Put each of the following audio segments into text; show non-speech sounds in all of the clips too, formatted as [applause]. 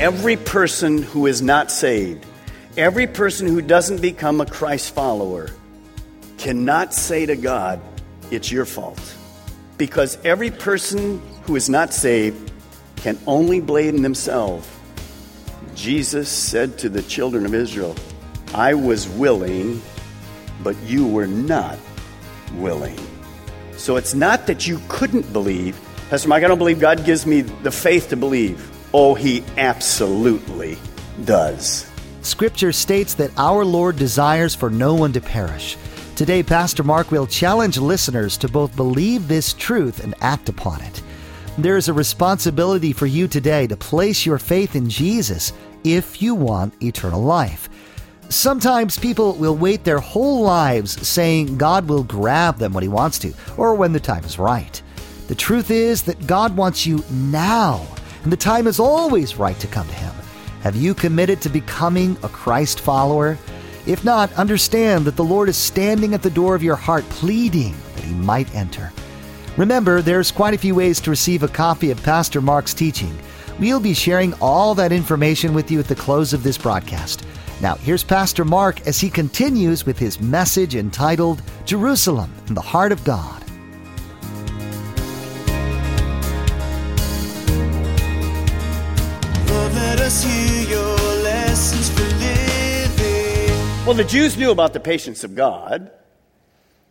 Every person who is not saved, every person who doesn't become a Christ follower, cannot say to God, It's your fault. Because every person who is not saved can only blame themselves. Jesus said to the children of Israel, I was willing, but you were not willing. So it's not that you couldn't believe. Pastor Mike, I don't believe God gives me the faith to believe. Oh, He absolutely does. Scripture states that our Lord desires for no one to perish. Today, Pastor Mark will challenge listeners to both believe this truth and act upon it. There is a responsibility for you today to place your faith in Jesus if you want eternal life. Sometimes people will wait their whole lives saying God will grab them when He wants to, or when the time is right. The truth is that God wants you now, and the time is always right to come to Him. Have you committed to becoming a Christ follower? If not, understand that the Lord is standing at the door of your heart pleading that He might enter. Remember, there's quite a few ways to receive a copy of Pastor Mark's teaching. We'll be sharing all that information with you at the close of this broadcast. Now, here's Pastor Mark as he continues with his message entitled Jerusalem in the Heart of God. Well, the Jews knew about the patience of God.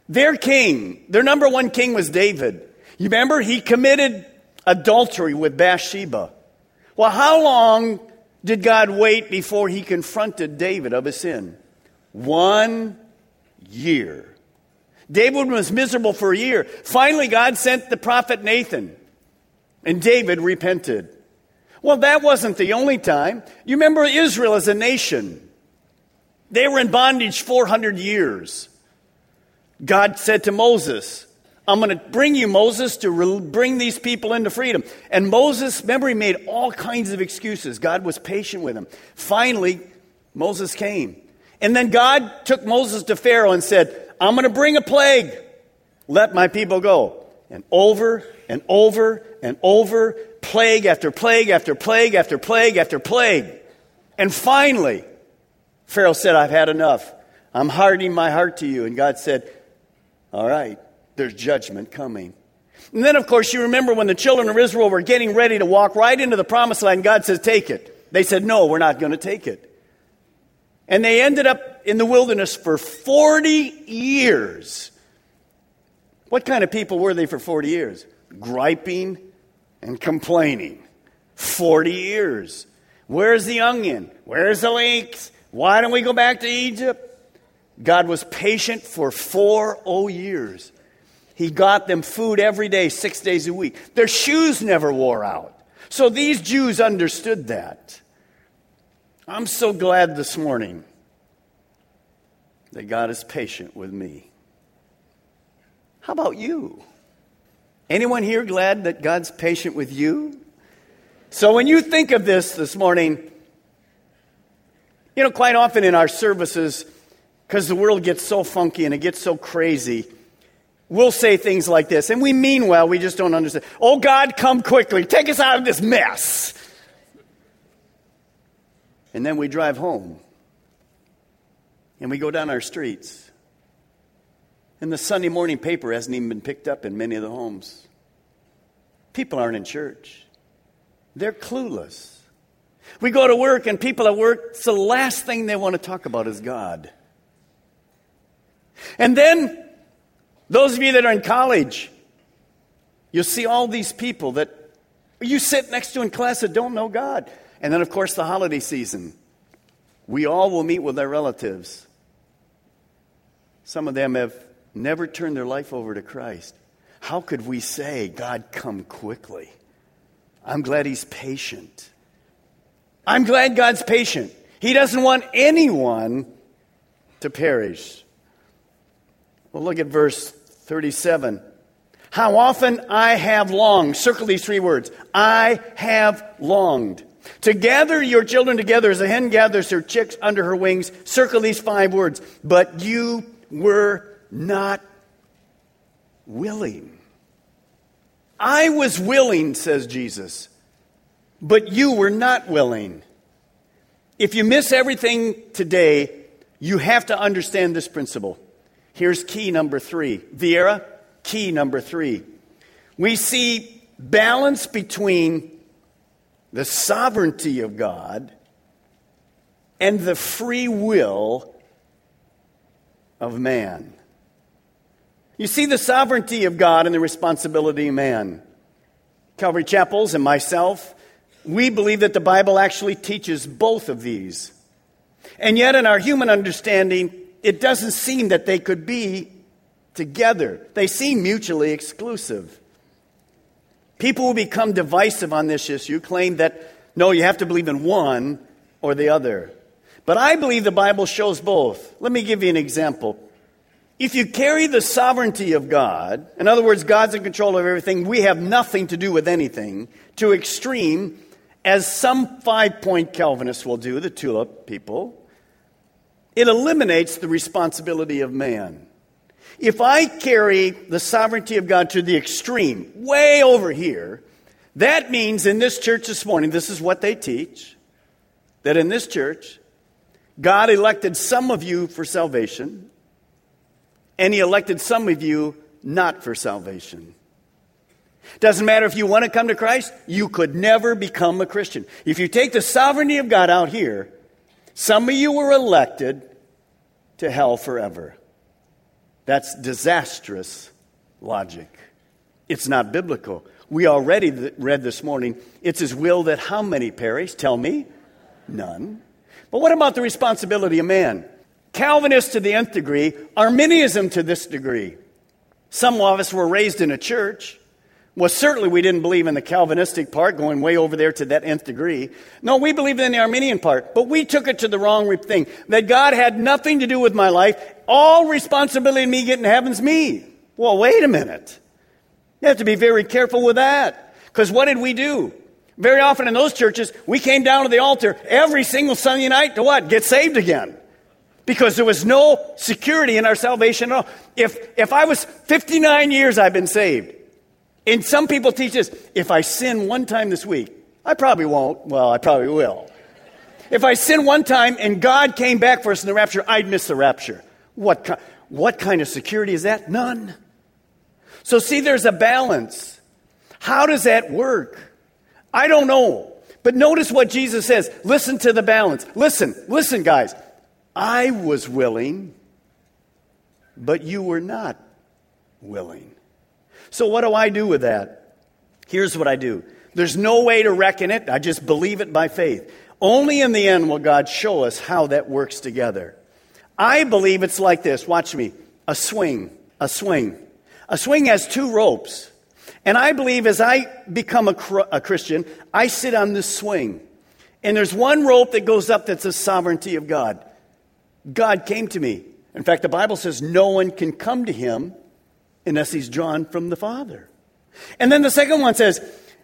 Their king, their number one king was David. You remember? He committed adultery with Bathsheba. Well, how long did God wait before he confronted David of his sin? One year. David was miserable for a year. Finally, God sent the prophet Nathan, and David repented. Well, that wasn't the only time. You remember Israel as a nation. They were in bondage 400 years. God said to Moses, I'm going to bring you, Moses, to re- bring these people into freedom. And Moses, remember, he made all kinds of excuses. God was patient with him. Finally, Moses came. And then God took Moses to Pharaoh and said, I'm going to bring a plague. Let my people go. And over and over and over, plague after plague after plague after plague after plague. And finally, Pharaoh said, I've had enough. I'm hardening my heart to you. And God said, All right, there's judgment coming. And then, of course, you remember when the children of Israel were getting ready to walk right into the promised land, God says, Take it. They said, No, we're not going to take it. And they ended up in the wilderness for 40 years. What kind of people were they for 40 years? Griping and complaining. 40 years. Where's the onion? Where's the leeks? Why don't we go back to Egypt? God was patient for four oh years. He got them food every day, six days a week. Their shoes never wore out. So these Jews understood that. I'm so glad this morning that God is patient with me. How about you? Anyone here glad that God's patient with you? So when you think of this this morning, you know, quite often in our services, because the world gets so funky and it gets so crazy, we'll say things like this, and we mean well, we just don't understand. Oh God, come quickly, take us out of this mess. And then we drive home and we go down our streets. And the Sunday morning paper hasn't even been picked up in many of the homes. People aren't in church, they're clueless. We go to work, and people at work, it's the last thing they want to talk about is God. And then, those of you that are in college, you'll see all these people that you sit next to in class that don't know God. And then, of course, the holiday season. We all will meet with our relatives. Some of them have never turned their life over to Christ. How could we say, God, come quickly? I'm glad He's patient. I'm glad God's patient. He doesn't want anyone to perish. Well, look at verse 37. How often I have longed, circle these three words I have longed. To gather your children together as a hen gathers her chicks under her wings, circle these five words. But you were not willing. I was willing, says Jesus, but you were not willing. If you miss everything today, you have to understand this principle. Here's key number three. Viera, key number three. We see balance between the sovereignty of God and the free will of man. You see the sovereignty of God and the responsibility of man. Calvary Chapels and myself, we believe that the Bible actually teaches both of these. And yet, in our human understanding, it doesn't seem that they could be together. They seem mutually exclusive. People who become divisive on this issue claim that no, you have to believe in one or the other. But I believe the Bible shows both. Let me give you an example. If you carry the sovereignty of God, in other words, God's in control of everything, we have nothing to do with anything, to extreme, as some five point Calvinists will do, the tulip people, it eliminates the responsibility of man. If I carry the sovereignty of God to the extreme, way over here, that means in this church this morning, this is what they teach, that in this church, God elected some of you for salvation, and He elected some of you not for salvation. Doesn't matter if you want to come to Christ, you could never become a Christian. If you take the sovereignty of God out here, some of you were elected to hell forever. That's disastrous logic. It's not biblical. We already read this morning, it's his will that how many perish? Tell me. None. But what about the responsibility of man? Calvinists to the nth degree, Arminianism to this degree. Some of us were raised in a church well, certainly we didn't believe in the Calvinistic part, going way over there to that nth degree. No, we believed in the Arminian part, but we took it to the wrong thing. That God had nothing to do with my life. All responsibility of me getting to heaven's me. Well, wait a minute. You have to be very careful with that. Because what did we do? Very often in those churches, we came down to the altar every single Sunday night to what? Get saved again. Because there was no security in our salvation at all. If, if I was 59 years I've been saved, and some people teach this if I sin one time this week, I probably won't. Well, I probably will. If I sin one time and God came back for us in the rapture, I'd miss the rapture. What, what kind of security is that? None. So, see, there's a balance. How does that work? I don't know. But notice what Jesus says. Listen to the balance. Listen, listen, guys. I was willing, but you were not willing. So, what do I do with that? Here's what I do there's no way to reckon it, I just believe it by faith. Only in the end will God show us how that works together. I believe it's like this. Watch me. A swing. A swing. A swing has two ropes. And I believe as I become a, a Christian, I sit on this swing. And there's one rope that goes up that's the sovereignty of God. God came to me. In fact, the Bible says no one can come to him unless he's drawn from the Father. And then the second one says,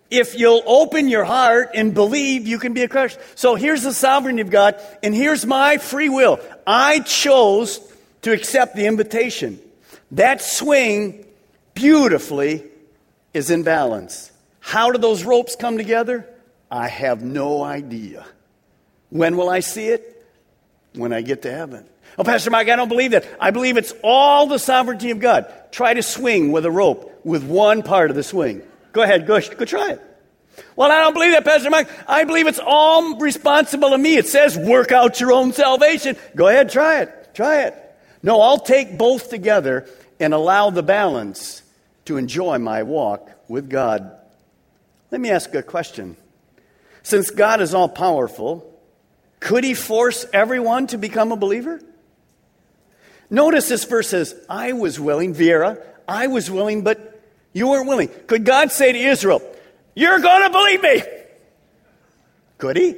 if you'll open your heart and believe, you can be a Christian. So here's the sovereignty of God, and here's my free will. I chose to accept the invitation. That swing beautifully is in balance. How do those ropes come together? I have no idea. When will I see it? When I get to heaven. Oh, Pastor Mike, I don't believe that. I believe it's all the sovereignty of God. Try to swing with a rope with one part of the swing. Go ahead, go, go try it. Well, I don't believe that, Pastor Mike. I believe it's all responsible to me. It says work out your own salvation. Go ahead, try it. Try it. No, I'll take both together and allow the balance to enjoy my walk with God. Let me ask a question. Since God is all powerful, could he force everyone to become a believer? Notice this verse says, I was willing, Viera, I was willing, but you weren't willing. Could God say to Israel, You're going to believe me? Could he?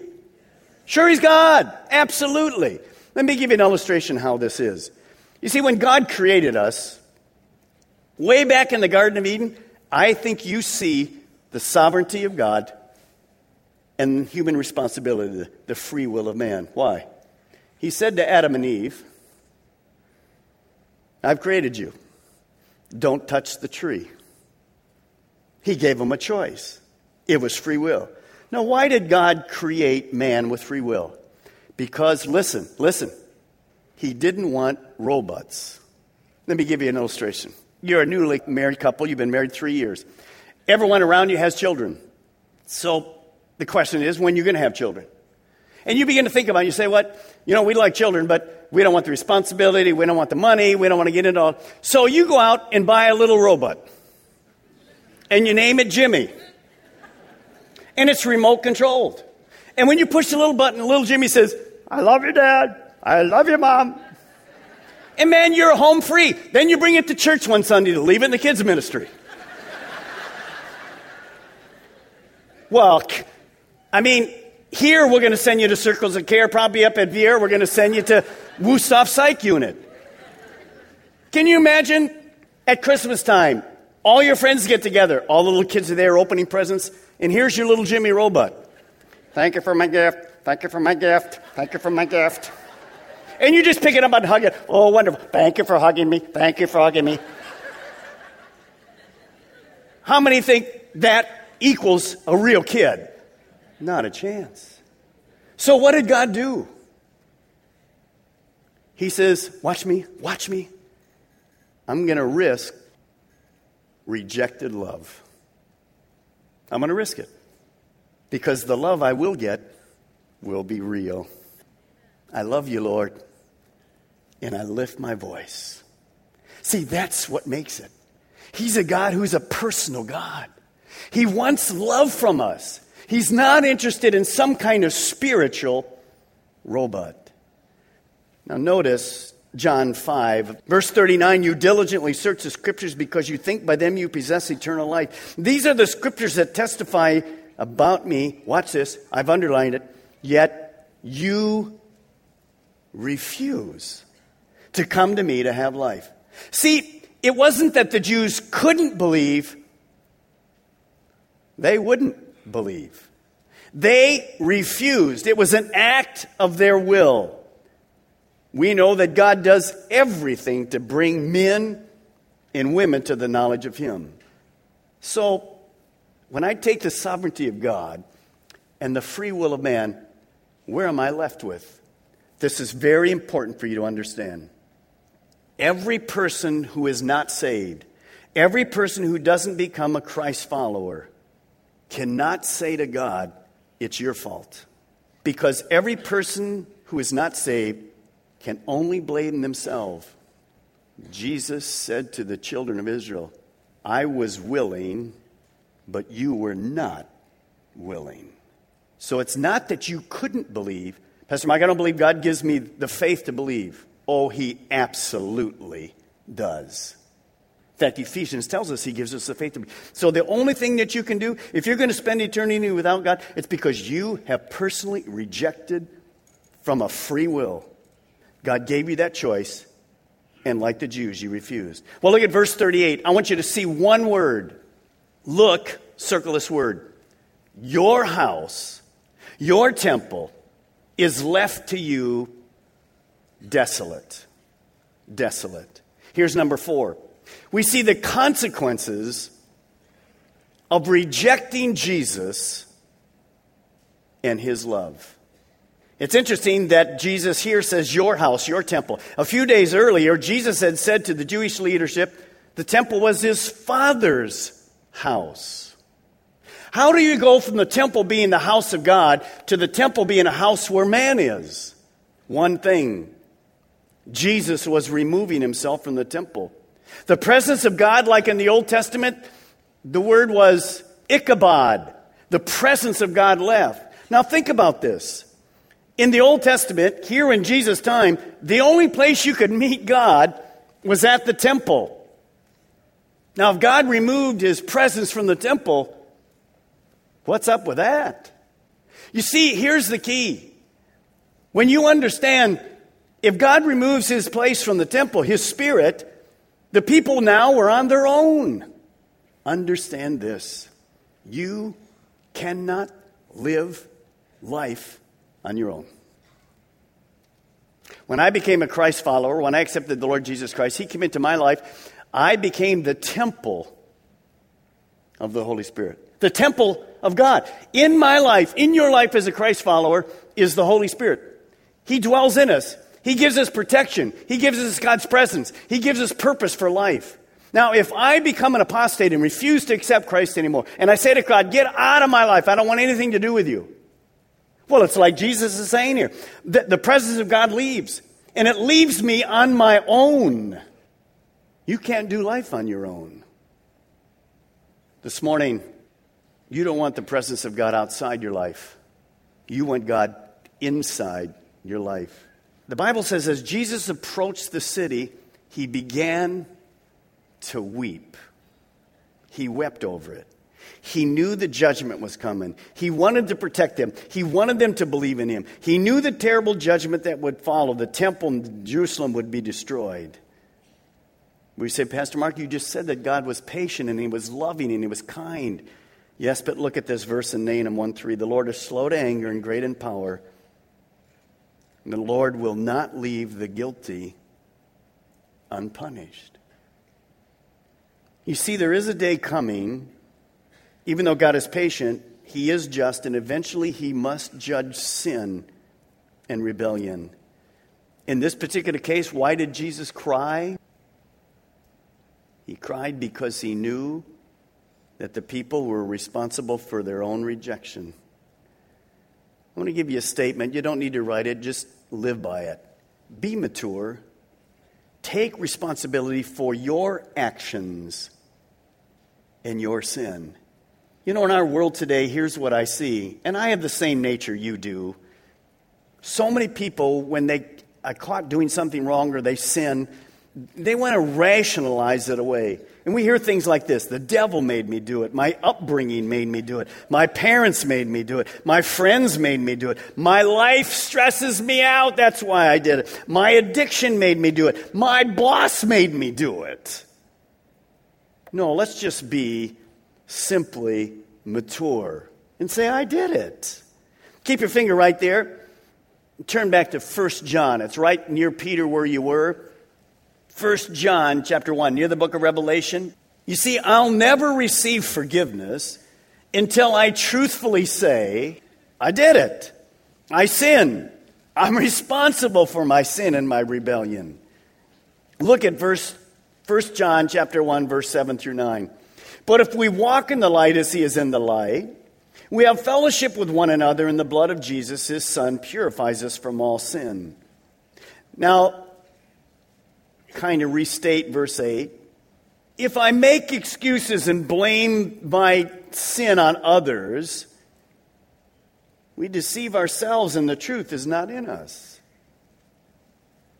Sure, he's God. Absolutely. Let me give you an illustration how this is. You see, when God created us, way back in the Garden of Eden, I think you see the sovereignty of God and human responsibility, the free will of man. Why? He said to Adam and Eve, I've created you. Don't touch the tree. He gave them a choice. It was free will. Now, why did God create man with free will? Because, listen, listen, he didn't want robots. Let me give you an illustration. You're a newly married couple, you've been married three years. Everyone around you has children. So the question is, when are you're going to have children? And you begin to think about it, you say, what? You know, we like children, but we don't want the responsibility, we don't want the money, we don't want to get into all. So you go out and buy a little robot. And you name it Jimmy. And it's remote controlled. And when you push the little button, little Jimmy says, I love you, Dad. I love you, Mom. And man, you're home free. Then you bring it to church one Sunday to leave it in the kids' ministry. [laughs] well, I mean, here we're going to send you to Circles of Care, probably up at Vier, we're going to send you to Wuesthoff Psych Unit. Can you imagine at Christmas time, all your friends get together, all the little kids are there opening presents, and here's your little Jimmy robot. Thank you for my gift. Thank you for my gift. Thank you for my gift. And you just pick it up and hug it. Oh, wonderful. Thank you for hugging me. Thank you for hugging me. How many think that equals a real kid? Not a chance. So, what did God do? He says, Watch me, watch me. I'm going to risk rejected love. I'm going to risk it because the love I will get will be real. I love you, Lord, and I lift my voice. See, that's what makes it. He's a God who's a personal God. He wants love from us. He's not interested in some kind of spiritual robot. Now, notice John 5, verse 39 You diligently search the scriptures because you think by them you possess eternal life. These are the scriptures that testify about me. Watch this, I've underlined it. Yet you refuse to come to me to have life. See, it wasn't that the Jews couldn't believe, they wouldn't believe. They refused. It was an act of their will. We know that God does everything to bring men and women to the knowledge of Him. So, when I take the sovereignty of God and the free will of man, where am I left with? This is very important for you to understand. Every person who is not saved, every person who doesn't become a Christ follower, cannot say to God, It's your fault. Because every person who is not saved can only blame themselves. Jesus said to the children of Israel, I was willing, but you were not willing. So it's not that you couldn't believe. Pastor Mike, I don't believe God gives me the faith to believe. Oh, He absolutely does. In fact, Ephesians tells us He gives us the faith to be. So the only thing that you can do, if you're going to spend eternity without God, it's because you have personally rejected from a free will. God gave you that choice, and like the Jews, you refused. Well, look at verse 38. I want you to see one word. Look, circle this word. Your house, your temple, is left to you desolate. Desolate. Here's number four. We see the consequences of rejecting Jesus and his love. It's interesting that Jesus here says, Your house, your temple. A few days earlier, Jesus had said to the Jewish leadership, the temple was his father's house. How do you go from the temple being the house of God to the temple being a house where man is? One thing Jesus was removing himself from the temple. The presence of God, like in the Old Testament, the word was Ichabod. The presence of God left. Now, think about this. In the Old Testament, here in Jesus' time, the only place you could meet God was at the temple. Now, if God removed his presence from the temple, what's up with that? You see, here's the key. When you understand, if God removes his place from the temple, his spirit, the people now were on their own. Understand this you cannot live life on your own. When I became a Christ follower, when I accepted the Lord Jesus Christ, He came into my life. I became the temple of the Holy Spirit, the temple of God. In my life, in your life as a Christ follower, is the Holy Spirit. He dwells in us. He gives us protection. He gives us God's presence. He gives us purpose for life. Now, if I become an apostate and refuse to accept Christ anymore, and I say to God, get out of my life, I don't want anything to do with you. Well, it's like Jesus is saying here the, the presence of God leaves, and it leaves me on my own. You can't do life on your own. This morning, you don't want the presence of God outside your life. You want God inside your life. The Bible says as Jesus approached the city, he began to weep. He wept over it. He knew the judgment was coming. He wanted to protect them. He wanted them to believe in him. He knew the terrible judgment that would follow. The temple in Jerusalem would be destroyed. We say, Pastor Mark, you just said that God was patient and he was loving and he was kind. Yes, but look at this verse in Nahum 1 3. The Lord is slow to anger and great in power. The Lord will not leave the guilty unpunished. You see, there is a day coming even though God is patient, he is just, and eventually he must judge sin and rebellion. In this particular case, why did Jesus cry? He cried because he knew that the people were responsible for their own rejection. I want to give you a statement. You don't need to write it, just live by it. Be mature. Take responsibility for your actions and your sin. You know, in our world today, here's what I see, and I have the same nature you do. So many people, when they are caught doing something wrong or they sin, they want to rationalize it away. And we hear things like this The devil made me do it. My upbringing made me do it. My parents made me do it. My friends made me do it. My life stresses me out. That's why I did it. My addiction made me do it. My boss made me do it. No, let's just be simply mature and say, I did it. Keep your finger right there. Turn back to 1 John. It's right near Peter where you were. 1 John chapter 1, near the book of Revelation. You see, I'll never receive forgiveness until I truthfully say, I did it. I sin. I'm responsible for my sin and my rebellion. Look at verse 1 John chapter 1 verse 7 through 9. But if we walk in the light as he is in the light, we have fellowship with one another, and the blood of Jesus, his son, purifies us from all sin. Now, kind of restate verse 8. If I make excuses and blame my sin on others, we deceive ourselves and the truth is not in us.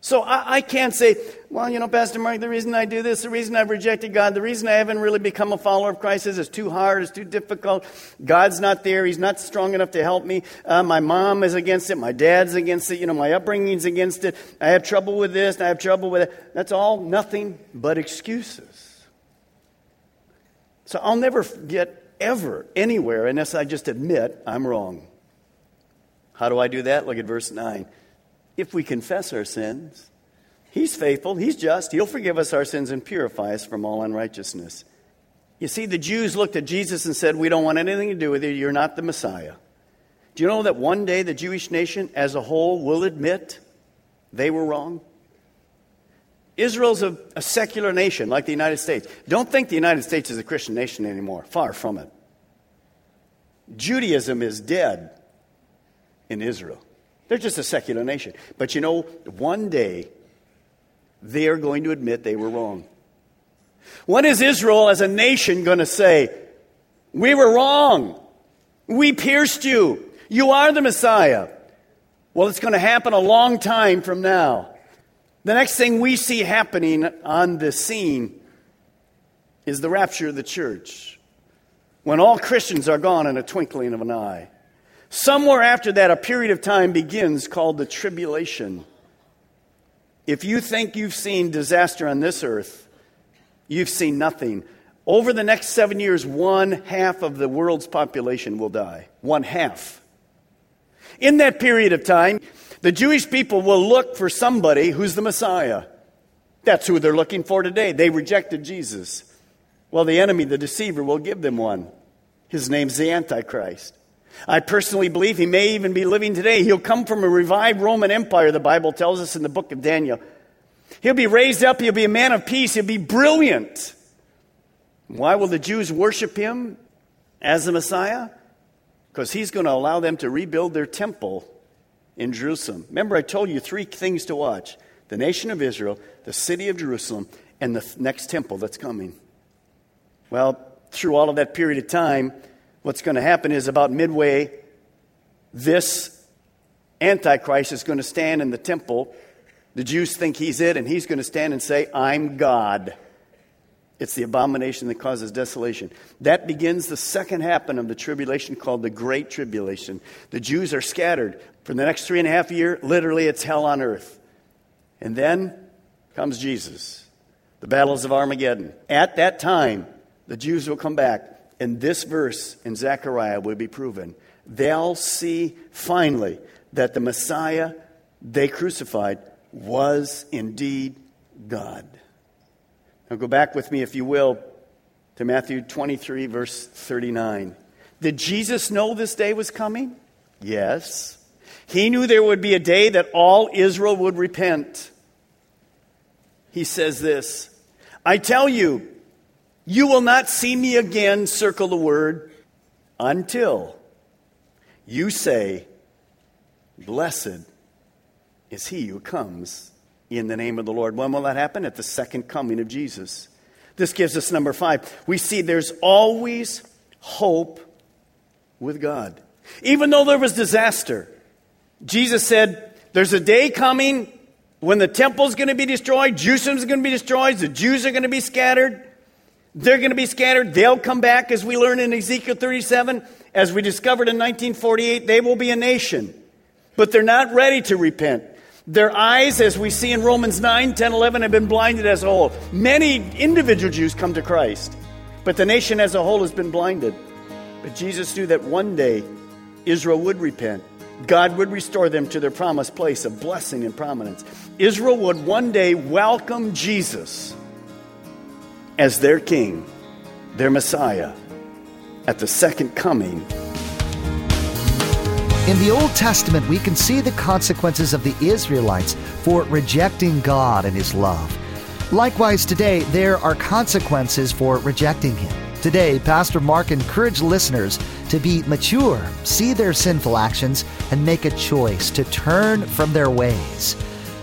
So I, I, can't say, well, you know, Pastor Mark, the reason I do this, the reason I've rejected God, the reason I haven't really become a follower of Christ is it's too hard, it's too difficult. God's not there, He's not strong enough to help me. Uh, my mom is against it, my dad's against it, you know, my upbringing's against it. I have trouble with this, I have trouble with it. That's all nothing but excuses. So I'll never get ever anywhere unless I just admit I'm wrong. How do I do that? Look at verse 9 if we confess our sins, He's faithful, He's just, He'll forgive us our sins and purify us from all unrighteousness. You see, the Jews looked at Jesus and said, We don't want anything to do with you. You're not the Messiah. Do you know that one day the Jewish nation as a whole will admit they were wrong? Israel's a, a secular nation like the United States. Don't think the United States is a Christian nation anymore. Far from it. Judaism is dead in Israel. They're just a secular nation. But you know, one day they are going to admit they were wrong. When is Israel as a nation going to say, We were wrong? We pierced you. You are the Messiah. Well, it's going to happen a long time from now. The next thing we see happening on the scene is the rapture of the church, when all Christians are gone in a twinkling of an eye. Somewhere after that, a period of time begins called the tribulation. If you think you've seen disaster on this earth, you've seen nothing. Over the next seven years, one half of the world's population will die. One half. In that period of time, the Jewish people will look for somebody who's the Messiah. That's who they're looking for today. They rejected Jesus. Well, the enemy, the deceiver, will give them one. His name's the Antichrist. I personally believe he may even be living today. He'll come from a revived Roman Empire, the Bible tells us in the book of Daniel. He'll be raised up, he'll be a man of peace, he'll be brilliant. Why will the Jews worship him as the Messiah? Because he's going to allow them to rebuild their temple in Jerusalem. Remember, I told you three things to watch the nation of Israel, the city of Jerusalem, and the next temple that's coming. Well, through all of that period of time, what's going to happen is about midway, this Antichrist is going to stand in the temple. The Jews think he's it, and he's going to stand and say, I'm God. It's the abomination that causes desolation. That begins the second happen of the tribulation called the Great Tribulation. The Jews are scattered. For the next three and a half year, literally, it's hell on earth. And then comes Jesus, the battles of Armageddon. At that time, the Jews will come back, and this verse in Zechariah will be proven. They'll see finally that the Messiah they crucified was indeed God. Now go back with me, if you will, to Matthew 23, verse 39. Did Jesus know this day was coming? Yes. He knew there would be a day that all Israel would repent. He says this I tell you, you will not see me again, circle the word, until you say, Blessed is he who comes in the name of the Lord. When will that happen? At the second coming of Jesus. This gives us number five. We see there's always hope with God. Even though there was disaster, Jesus said, There's a day coming when the temple's going to be destroyed, Jerusalem's going to be destroyed, the Jews are going to be scattered. They're going to be scattered. They'll come back, as we learn in Ezekiel 37. As we discovered in 1948, they will be a nation. But they're not ready to repent. Their eyes, as we see in Romans 9, 10, 11, have been blinded as a whole. Many individual Jews come to Christ, but the nation as a whole has been blinded. But Jesus knew that one day Israel would repent. God would restore them to their promised place of blessing and prominence. Israel would one day welcome Jesus as their king, their Messiah, at the second coming in the Old Testament, we can see the consequences of the Israelites for rejecting God and His love. Likewise, today, there are consequences for rejecting Him. Today, Pastor Mark encouraged listeners to be mature, see their sinful actions, and make a choice to turn from their ways.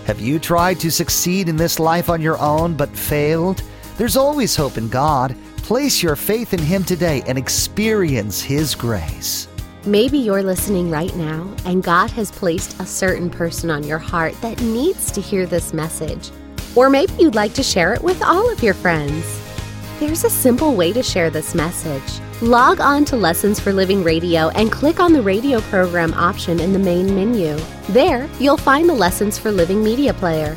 Have you tried to succeed in this life on your own but failed? There's always hope in God. Place your faith in Him today and experience His grace. Maybe you're listening right now and God has placed a certain person on your heart that needs to hear this message. Or maybe you'd like to share it with all of your friends. There's a simple way to share this message. Log on to Lessons for Living Radio and click on the radio program option in the main menu. There, you'll find the Lessons for Living media player.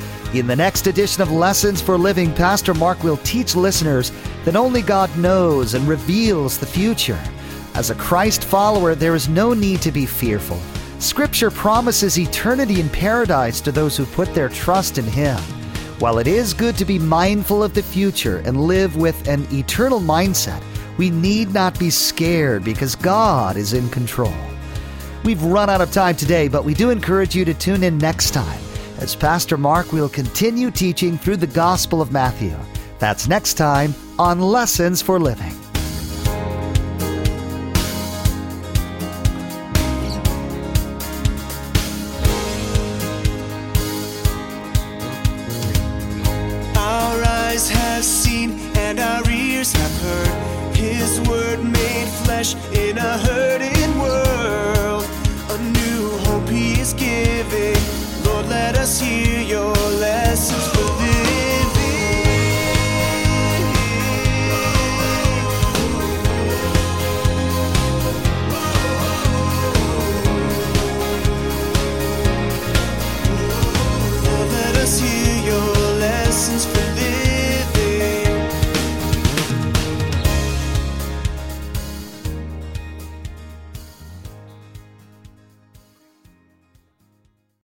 In the next edition of Lessons for Living, Pastor Mark will teach listeners that only God knows and reveals the future. As a Christ follower, there is no need to be fearful. Scripture promises eternity in paradise to those who put their trust in Him. While it is good to be mindful of the future and live with an eternal mindset, we need not be scared because God is in control. We've run out of time today, but we do encourage you to tune in next time as Pastor Mark will continue teaching through the Gospel of Matthew. That's next time on Lessons for Living. Our eyes have seen and our ears have heard His word made flesh in a.